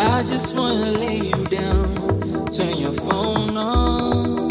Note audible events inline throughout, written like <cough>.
I just wanna lay you down, turn your phone on.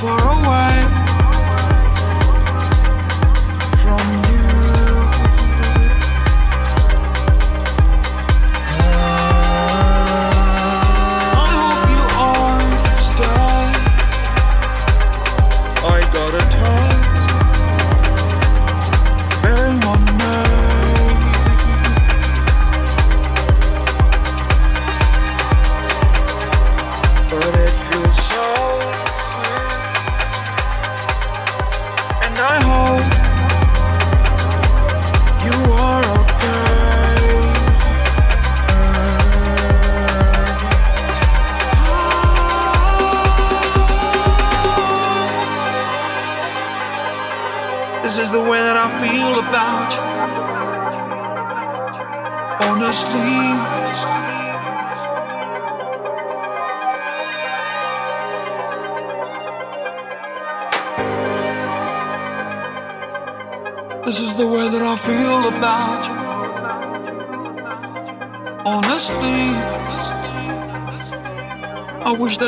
for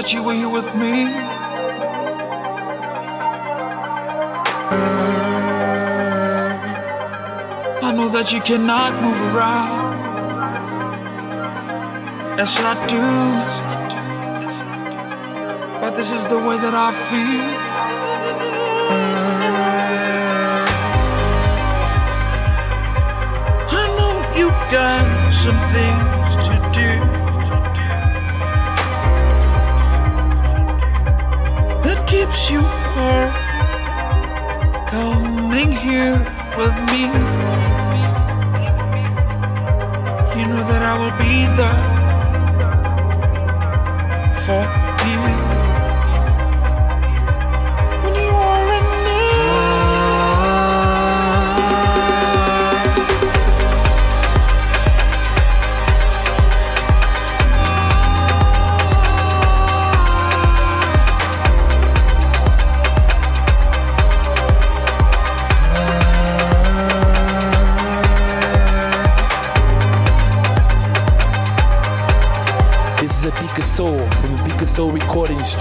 that you were here with me. I know that you cannot move around. Yes, I do. But this is the way that I feel. I know you got something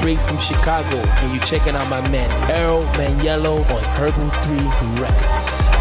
straight from Chicago. And you're checking out my man Earl Maniello on Herbal 3 Records.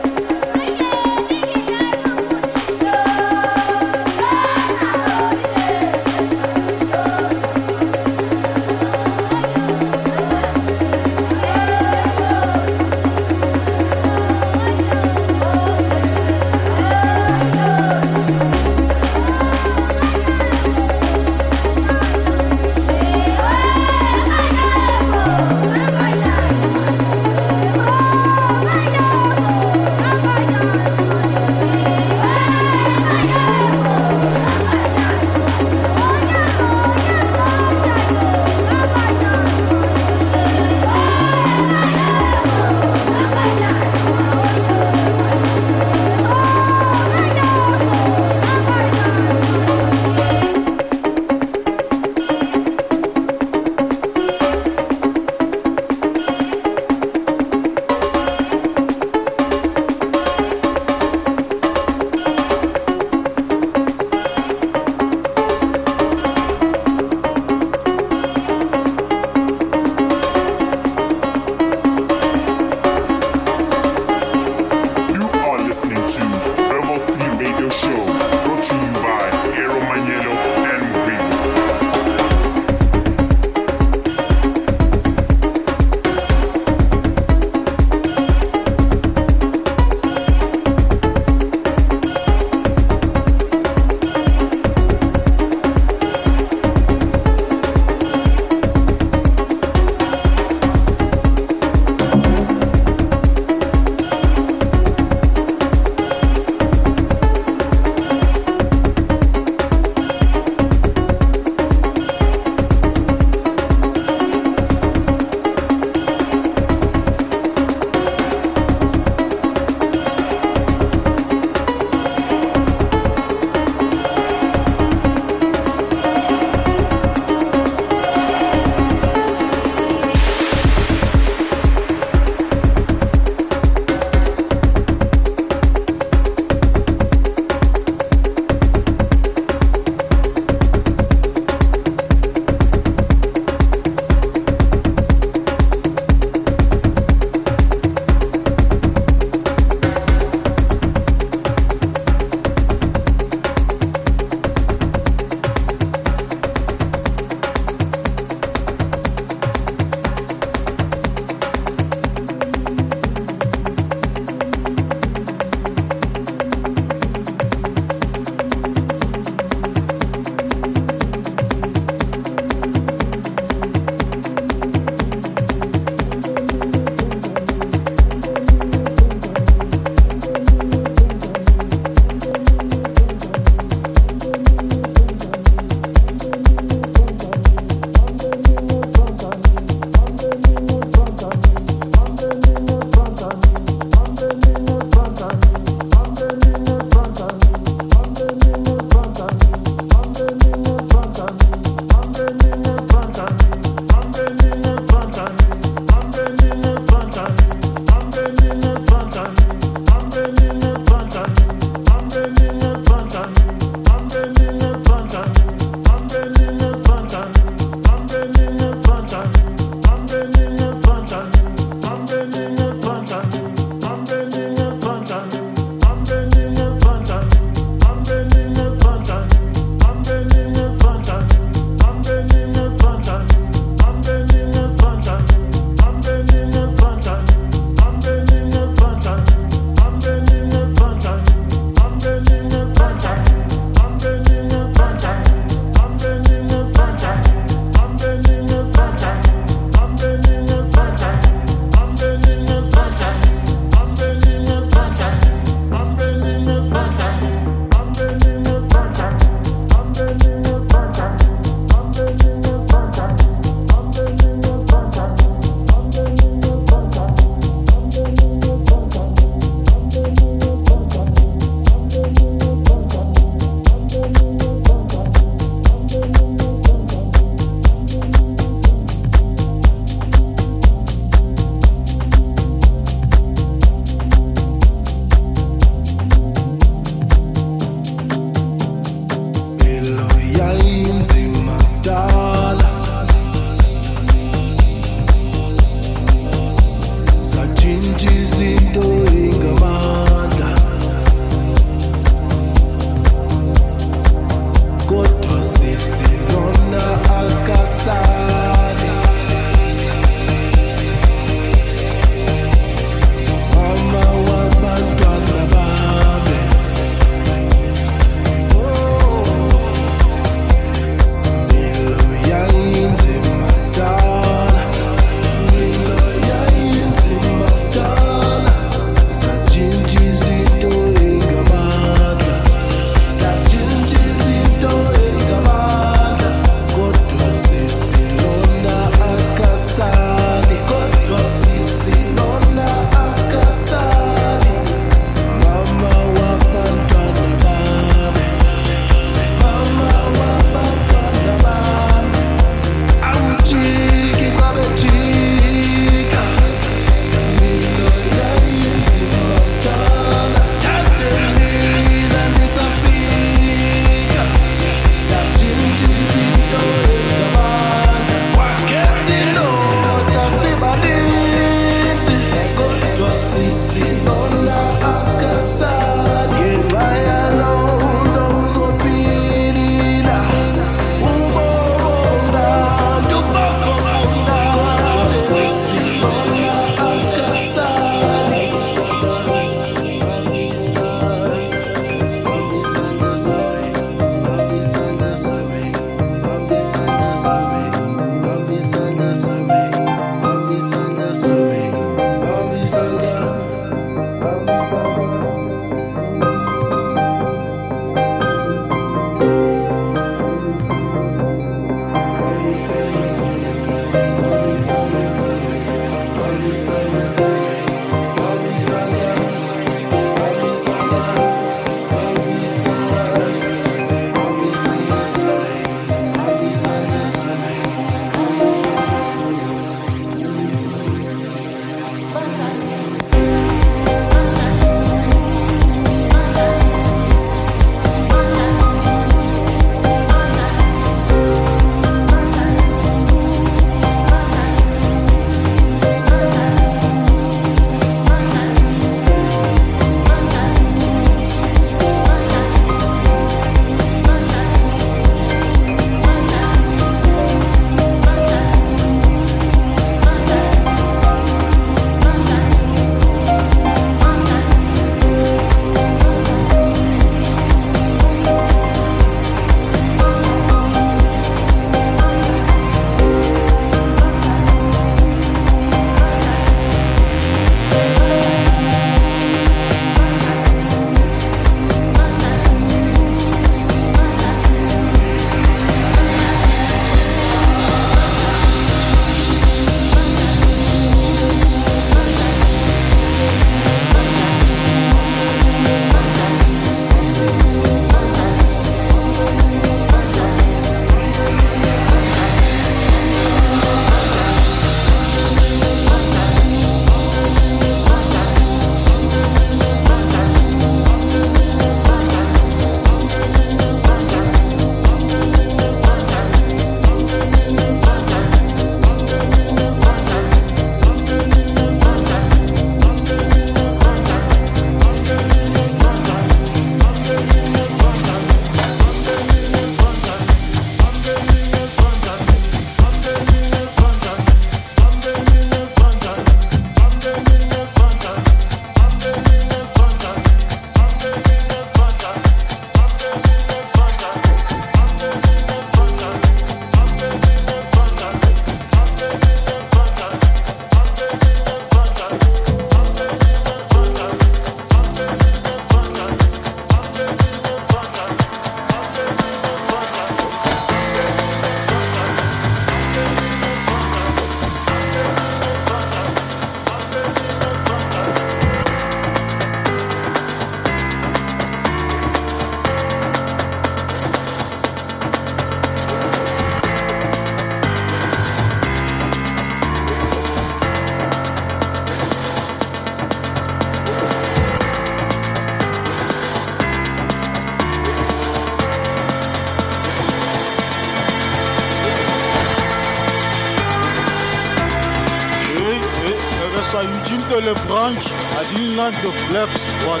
Telebranch. I didn't like the blacks, but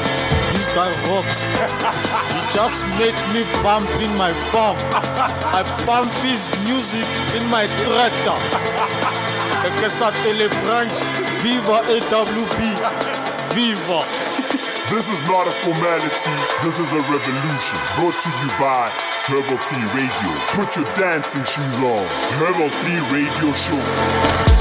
this guy rocks. <laughs> he just made me bump in my farm. <laughs> I pump his music in my tractor. <laughs> Ekesa Telebranch, viva AWB, viva. This is not a formality, this is a revolution. Brought to you by Herbal 3 Radio. Put your dancing shoes on. Herbal 3 Radio Show.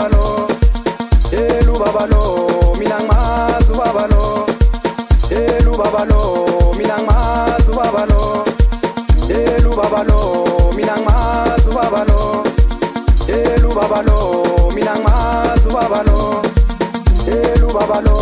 ubabalo elu babalo mina ngimazi ubabalo elu babalo mina ngimazi ubabalo elu babalo mina ngimazi ubabalo elu babalo mina ngimazi ubabalo elu babalo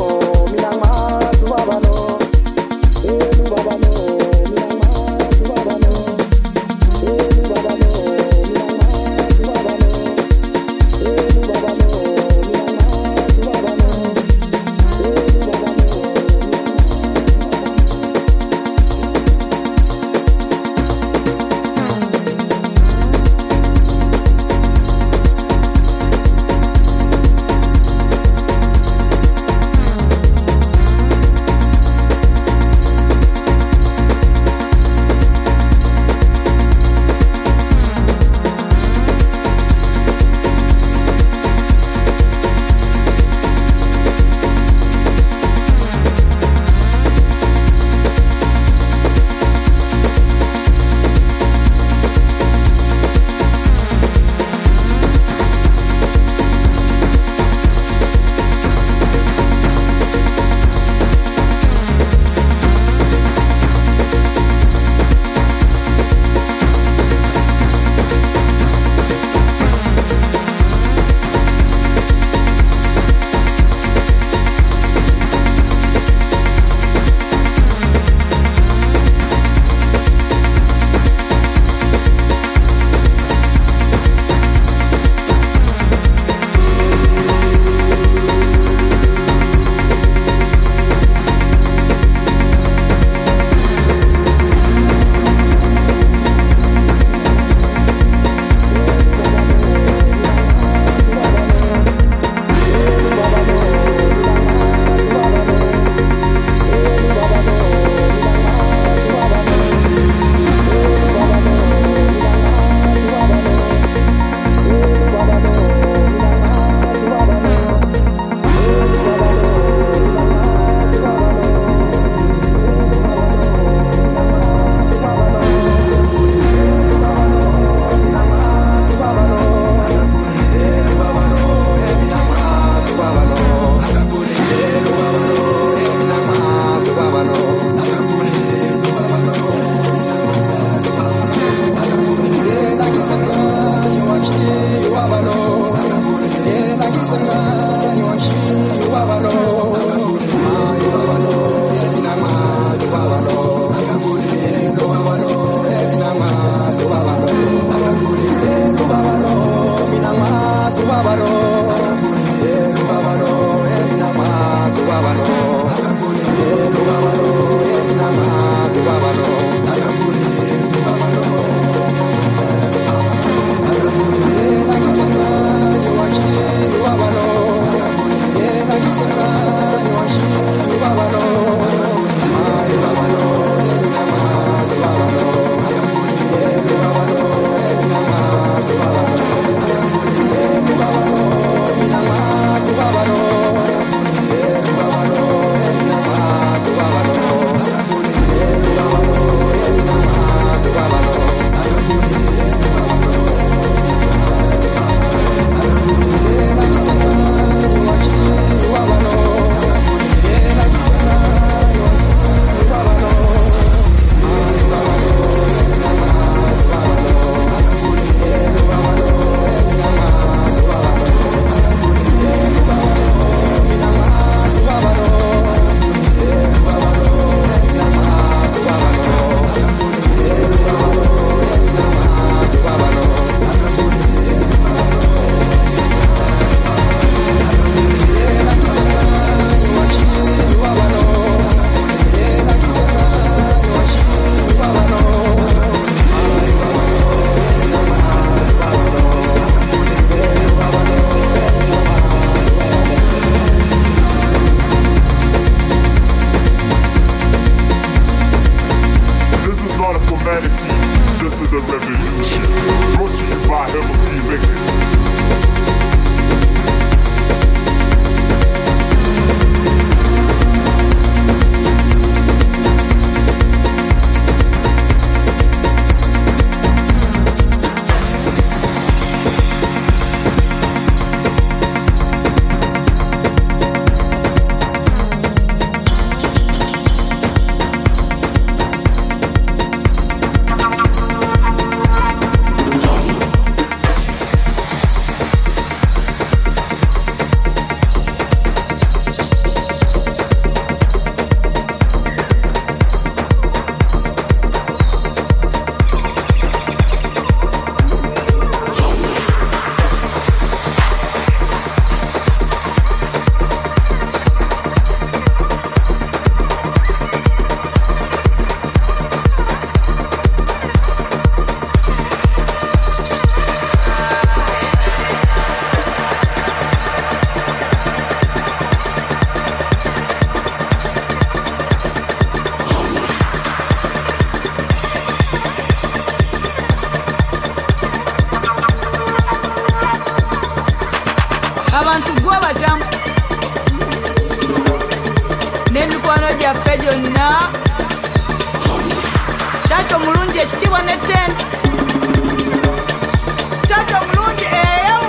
n'emikwano gyaffe gyonna taata omulungi ekitiibwa netente taata omulungi eyawula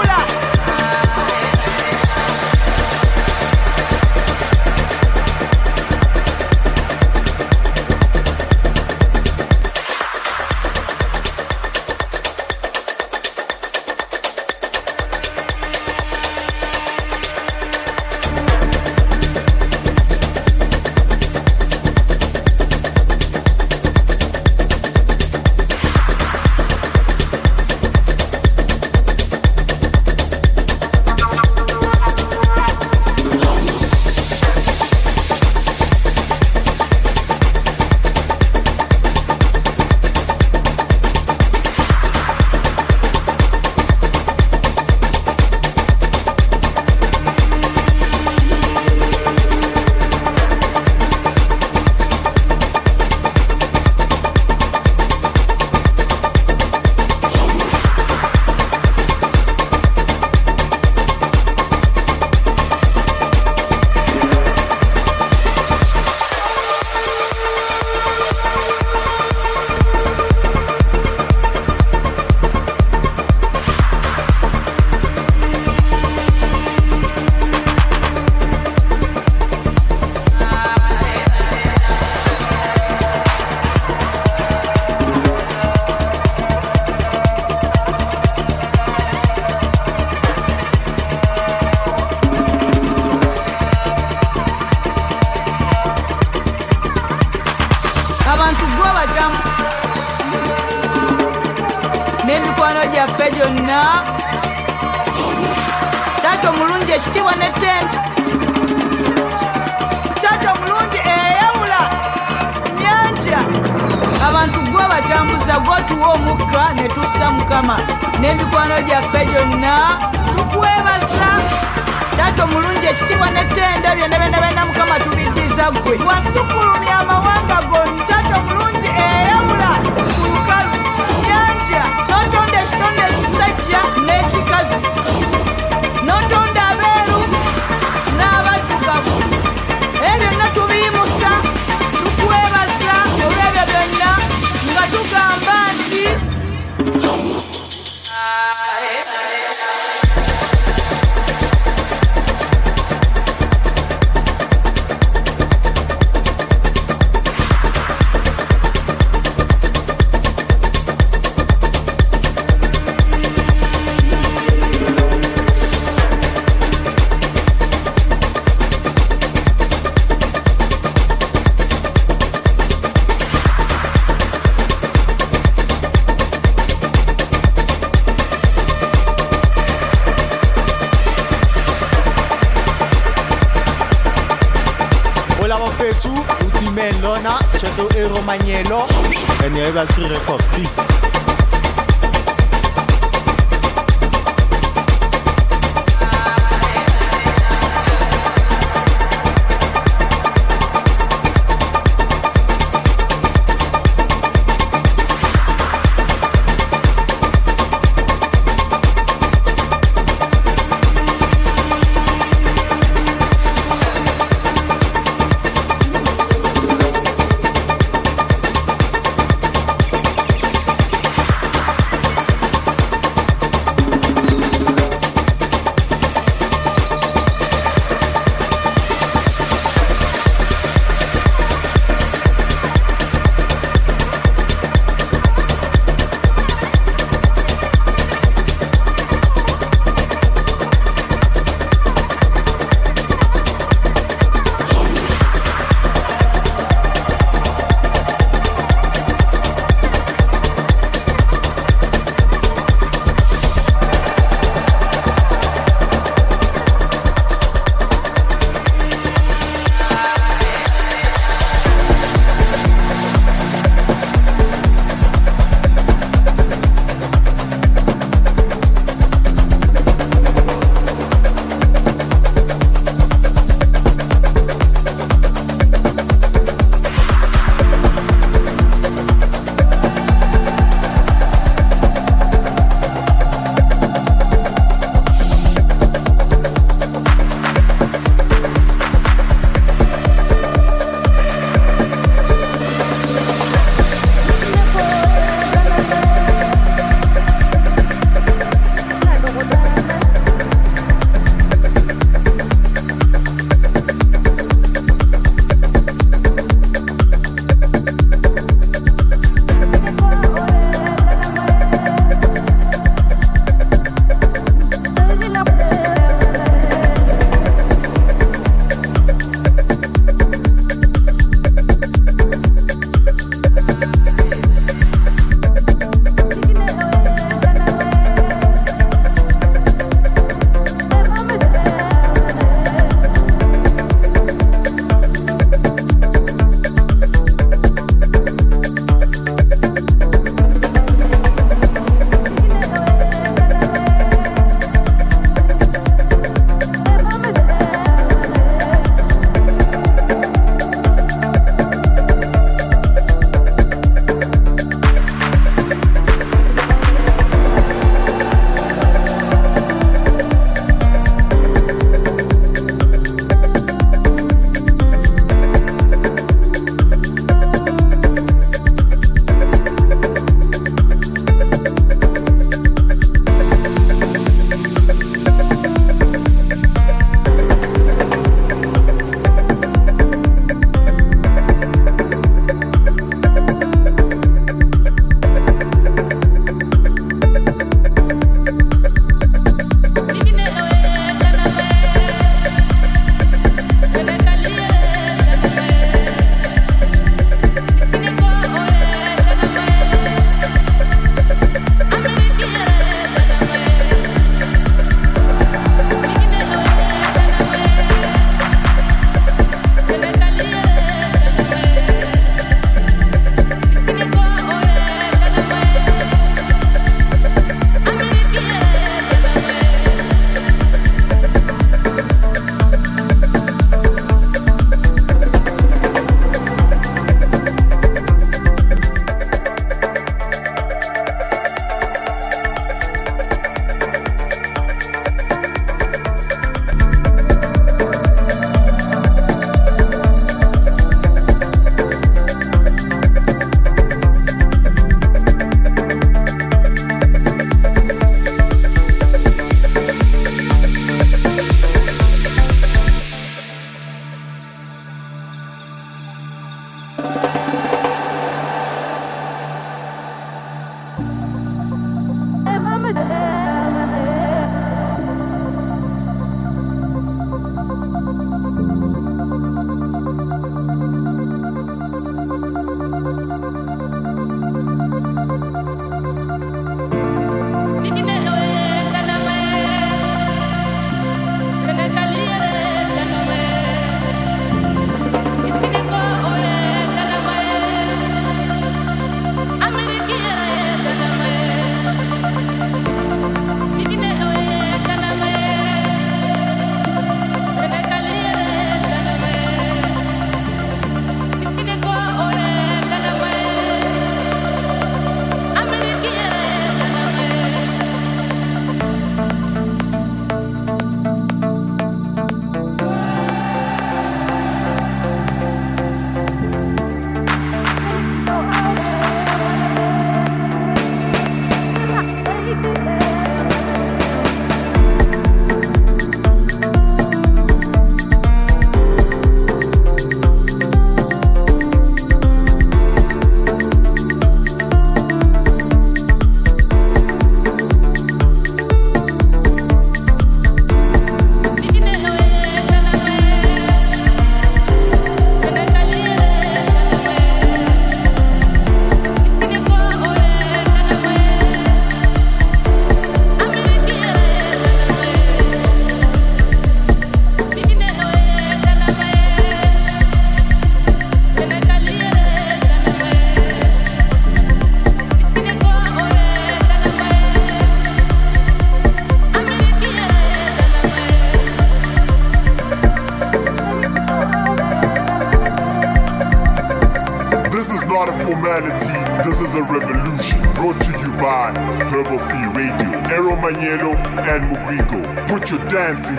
batambuza gwotuwa omukka ne tussa mukama. N'emikwano gyaffe gyonna tukwebaza taata omulungi ekitiibwa netenda byonna byonna byonna mukama tubiddiza gwe wasukulumya amawanga gonna taata omulungi eyawula. Ku lukalu nyanja notonda ekitonda ekisajja n'ekikazi Roberto Eromagnello. En jij wel terug op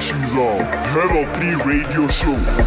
shoes on. Herbal Free Radio Show.